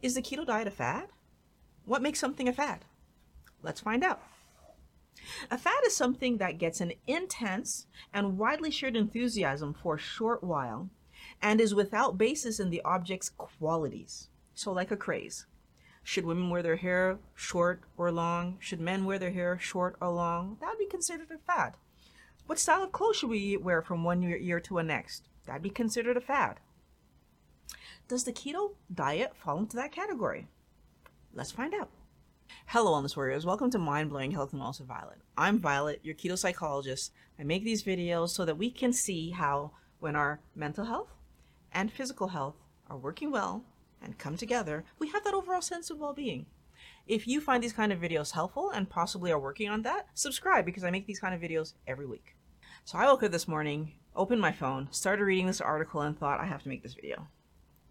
Is the keto diet a fad? What makes something a fad? Let's find out. A fad is something that gets an intense and widely shared enthusiasm for a short while and is without basis in the object's qualities. So, like a craze. Should women wear their hair short or long? Should men wear their hair short or long? That would be considered a fad. What style of clothes should we wear from one year, to the next? That'd be considered a fad. Does the keto diet fall into that category? Let's find out. Hello, Wellness Warriors. Welcome to Mind Blowing Health and Wellness with Violet. I'm Violet, your keto psychologist. I make these videos so that we can see how, when our mental health and physical health are working well and come together, we have that overall sense of well being. If you find these kind of videos helpful and possibly are working on that, subscribe because I make these kind of videos every week. So I woke up this morning, opened my phone, started reading this article, and thought I have to make this video.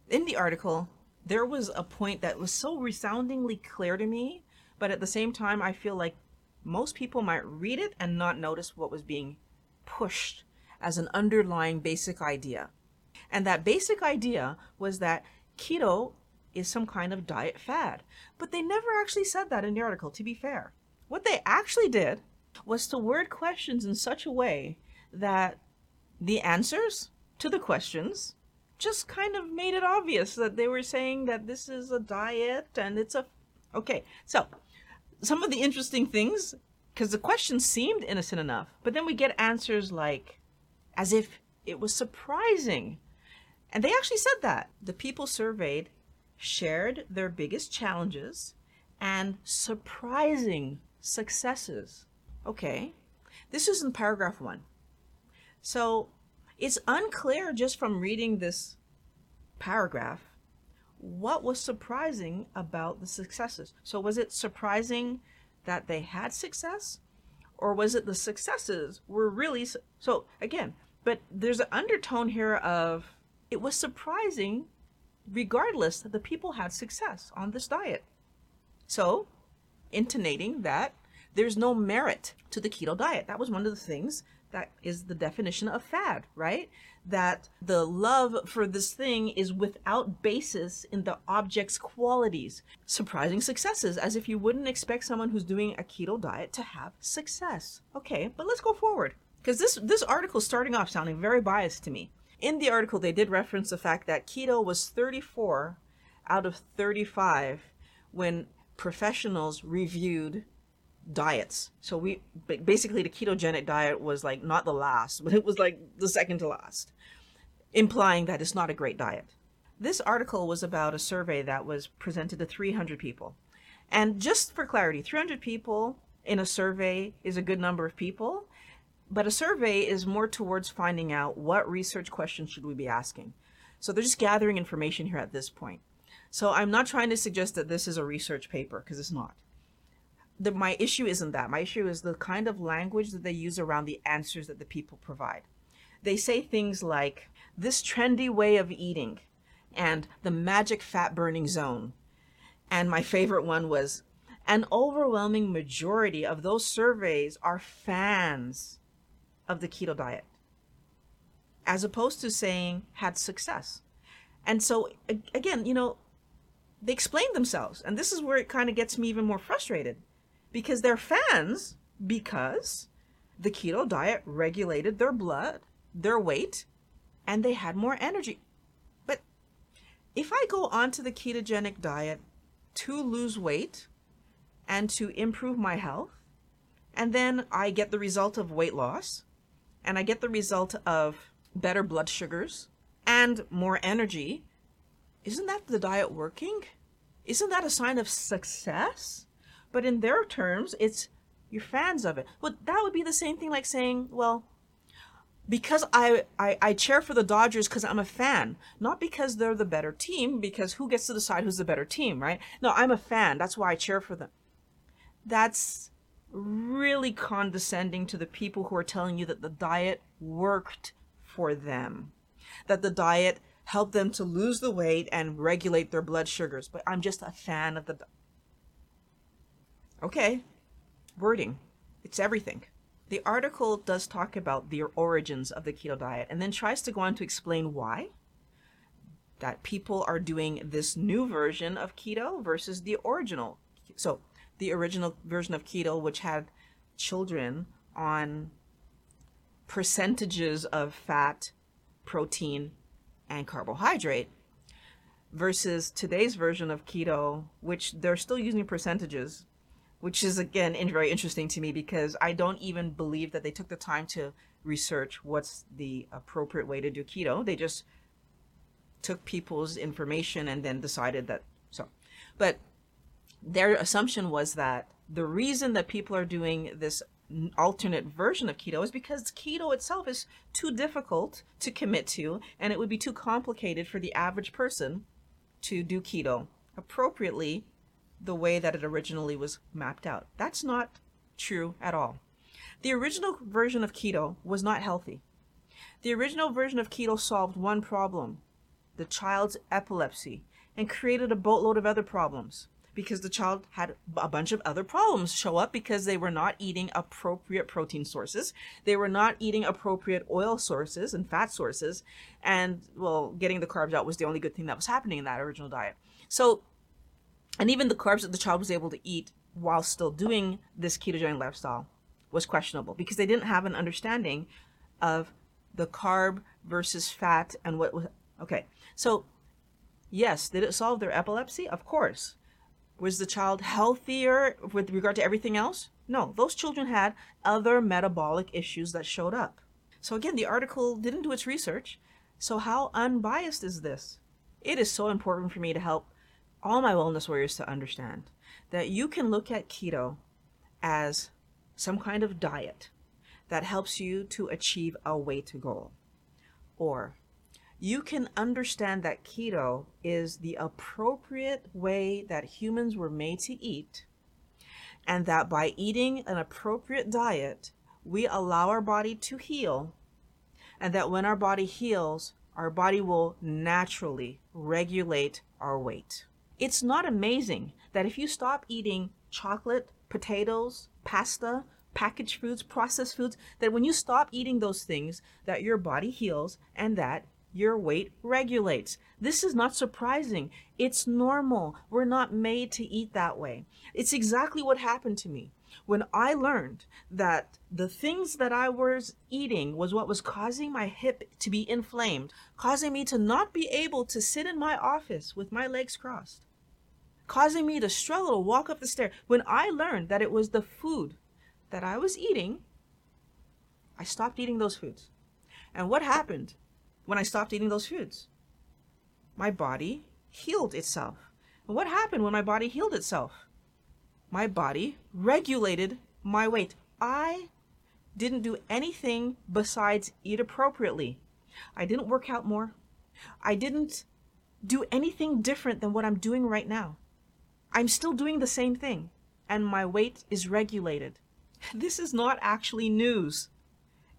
In the article, there was a point that was so resoundingly clear to me, but at the same time, I feel like most people might read it and not notice what was being pushed as an underlying basic idea. And that basic idea was that keto is some kind of diet fad. But they never actually said that in the article, to be fair. What they actually did was to word questions in such a way that the answers to the questions just kind of made it obvious that they were saying that this is a diet and it's a okay so some of the interesting things because the question seemed innocent enough but then we get answers like as if it was surprising. And they actually said that. The people surveyed shared their biggest challenges and surprising successes. Okay this is in paragraph one. So it's unclear just from reading this paragraph what was surprising about the successes. So, was it surprising that they had success? Or was it the successes were really. So, again, but there's an undertone here of it was surprising, regardless, that the people had success on this diet. So, intonating that there's no merit to the keto diet. That was one of the things that is the definition of fad, right? That the love for this thing is without basis in the object's qualities. Surprising successes, as if you wouldn't expect someone who's doing a keto diet to have success. Okay, but let's go forward. Because this, this article starting off sounding very biased to me. In the article, they did reference the fact that keto was 34 out of 35 when professionals reviewed diets. So we basically the ketogenic diet was like not the last, but it was like the second to last, implying that it's not a great diet. This article was about a survey that was presented to 300 people. And just for clarity, 300 people in a survey is a good number of people, but a survey is more towards finding out what research questions should we be asking. So they're just gathering information here at this point. So I'm not trying to suggest that this is a research paper because it's not the, my issue isn't that. My issue is the kind of language that they use around the answers that the people provide. They say things like this trendy way of eating and the magic fat burning zone. And my favorite one was an overwhelming majority of those surveys are fans of the keto diet, as opposed to saying had success. And so, again, you know, they explain themselves. And this is where it kind of gets me even more frustrated because they're fans because the keto diet regulated their blood, their weight, and they had more energy. But if I go onto the ketogenic diet to lose weight and to improve my health, and then I get the result of weight loss, and I get the result of better blood sugars and more energy, isn't that the diet working? Isn't that a sign of success? But in their terms, it's you're fans of it. Well, that would be the same thing like saying, well, because I, I, I cheer for the Dodgers because I'm a fan, not because they're the better team, because who gets to decide who's the better team, right? No, I'm a fan. That's why I cheer for them. That's really condescending to the people who are telling you that the diet worked for them, that the diet helped them to lose the weight and regulate their blood sugars. But I'm just a fan of the. Okay, wording. It's everything. The article does talk about the origins of the keto diet and then tries to go on to explain why. that people are doing this new version of keto versus the original. So, the original version of keto, which had children on percentages of fat, protein, and carbohydrate, versus today's version of keto, which they're still using percentages, which is again very interesting to me because I don't even believe that they took the time to research what's the appropriate way to do keto. They just took people's information and then decided that so. But their assumption was that the reason that people are doing this alternate version of keto is because keto itself is too difficult to commit to and it would be too complicated for the average person to do keto appropriately the way that it originally was mapped out. That's not true at all. The original version of keto was not healthy. The original version of keto solved one problem the child's epilepsy and created a boatload of other problems because the child had a bunch of other problems show up because they were not eating appropriate protein sources. They were not eating appropriate oil sources and fat sources. And, well, getting the carbs out was the only good thing that was happening in that original diet. So, and even the carbs that the child was able to eat while still doing this ketogenic lifestyle was questionable because they didn't have an understanding of the carb versus fat and what was okay so yes did it solve their epilepsy of course was the child healthier with regard to everything else? No, those children had other metabolic issues that showed up. So again, the article didn't do its research. So how unbiased is this? It is so important for me to help all my wellness warriors to understand that you can look at keto as some kind of diet that helps you to achieve a weight goal. Or you can understand that keto is the appropriate way that humans were made to eat, and that by eating an appropriate diet, we allow our body to heal, and that when our body heals, our body will naturally regulate our weight. It's not amazing that if you stop eating chocolate, potatoes, pasta, packaged foods, processed foods, that when you stop eating those things, that your body heals and that your weight regulates. This is not surprising. It's normal. We're not made to eat that way. It's exactly what happened to me. When I learned that the things that I was eating was what was causing my hip to be inflamed, causing me to not be able to sit in my office with my legs crossed, causing me to struggle to walk up the stair. When I learned that it was the food that I was eating, I stopped eating those foods. And what happened when I stopped eating those foods. My body healed itself. And what happened when my body healed itself? My body regulated my weight. I didn't do anything besides eat appropriately. I didn't work out more. I didn't do anything different than what I'm doing right now. I'm still doing the same thing, and my weight is regulated. This is not actually news.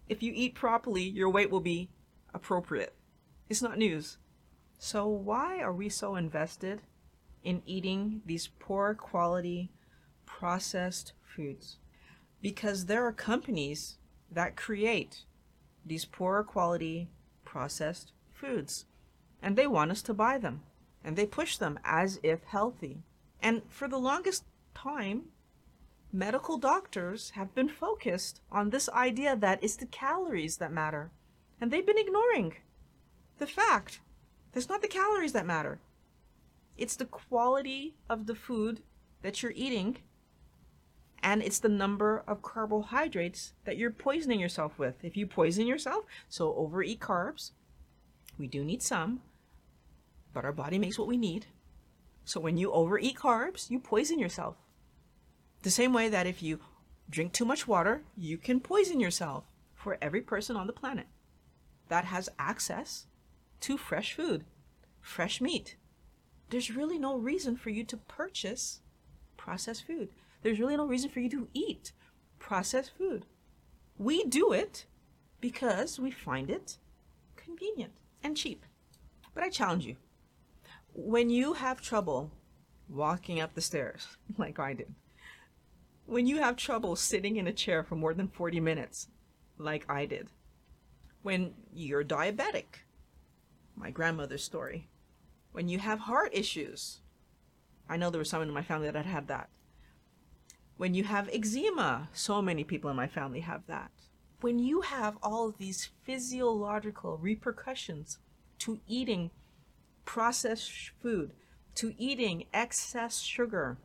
If you eat properly, your weight will be appropriate. It's not news. So, why are we so invested in eating these poor quality processed foods? Because there are companies that create these poor quality processed foods and they want us to buy them and they push them as if healthy. And for the longest time, medical doctors have been focused on this idea that it's the calories that matter. And they've been ignoring the fact that it's not the calories that matter. It's the quality of the food that you're eating, and it's the number of carbohydrates that you're poisoning yourself with. If you poison yourself, so overeat carbs, we do need some, but our body makes what we need. So when you overeat carbs, you poison yourself. The same way that if you drink too much water, you can poison yourself for every person on the planet that has access to fresh food, fresh meat. There's really no reason for you to purchase processed food. There's really no reason for you to eat processed food. We do it because we find it convenient and cheap. But I challenge you when you have trouble walking up the stairs, like I did, when you have trouble sitting in a chair for more than 40 minutes, like I did, when you're diabetic. My grandmother's story. When you have heart issues, I know there was someone in my family that had that. When you have eczema, so many people in my family have that. When you have all of these physiological repercussions to eating processed food, to eating excess sugar,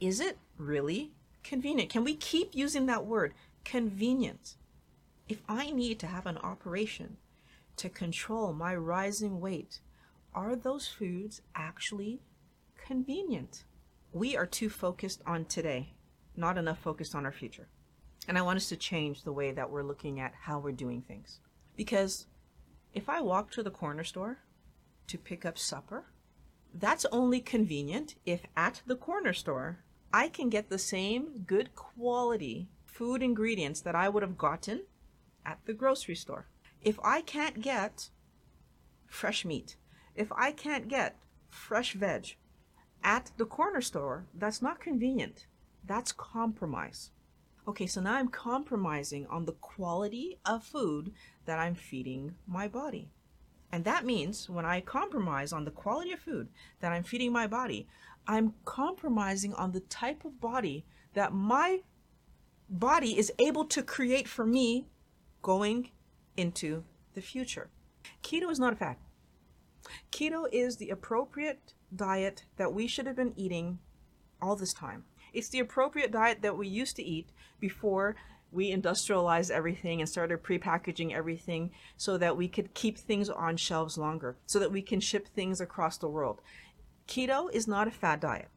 is it really convenient? Can we keep using that word, convenient? If I need to have an operation to control my rising weight, are those foods actually convenient? We are too focused on today, not enough focused on our future. And I want us to change the way that we're looking at how we're doing things. Because if I walk to the corner store to pick up supper, that's only convenient if at the corner store I can get the same good quality food ingredients that I would have gotten at the grocery store. If I can't get fresh meat, if I can't get fresh veg at the corner store, that's not convenient. That's compromise. Okay, so now I'm compromising on the quality of food that I'm feeding my body. And that means when I compromise on the quality of food that I'm feeding my body, I'm compromising on the type of body that my body is able to create for me going into the future. Keto is not a fad. Keto is the appropriate diet that we should have been eating all this time. It's the appropriate diet that we used to eat before we industrialized everything and started prepackaging everything so that we could keep things on shelves longer, so that we can ship things across the world. Keto is not a fad diet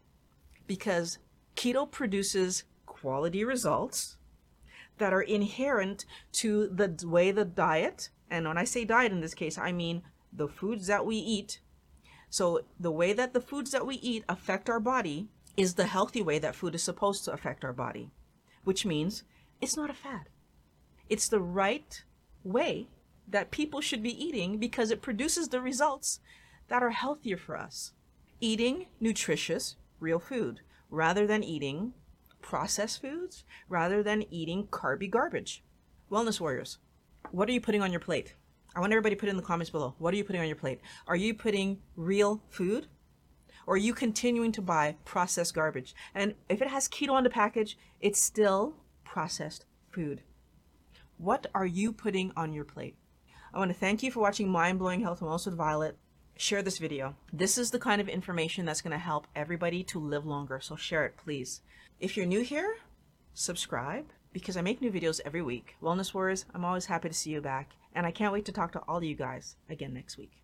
because keto produces quality results that are inherent to the way the diet, and when I say diet in this case, I mean the foods that we eat. So, the way that the foods that we eat affect our body is the healthy way that food is supposed to affect our body, which means it's not a fad. It's the right way that people should be eating because it produces the results that are healthier for us. Eating nutritious, real food rather than eating processed foods, rather than eating carby garbage. Wellness warriors, what are you putting on your plate? I want everybody to put in the comments below. What are you putting on your plate? Are you putting real food? Or are you continuing to buy processed garbage? And if it has keto on the package, it's still processed food. What are you putting on your plate? I want to thank you for watching Mind Blowing Health and Wellness with Violet. Share this video. This is the kind of information that's going to help everybody to live longer, so share it, please. If you're new here, subscribe because I make new videos every week. Wellness Warriors, I'm always happy to see you back, and I can't wait to talk to all of you guys again next week.